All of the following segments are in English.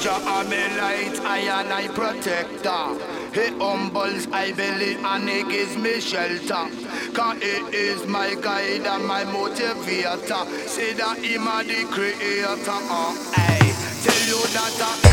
Jah are me light, I and I protector. He humbles I believe and he gives me shelter. Cause he is my guide and my motivator. Say that him are the creator. Oh, I tell you that I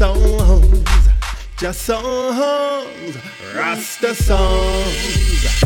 songs, just songs, Rasta songs.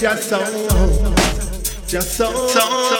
just so, just so. so.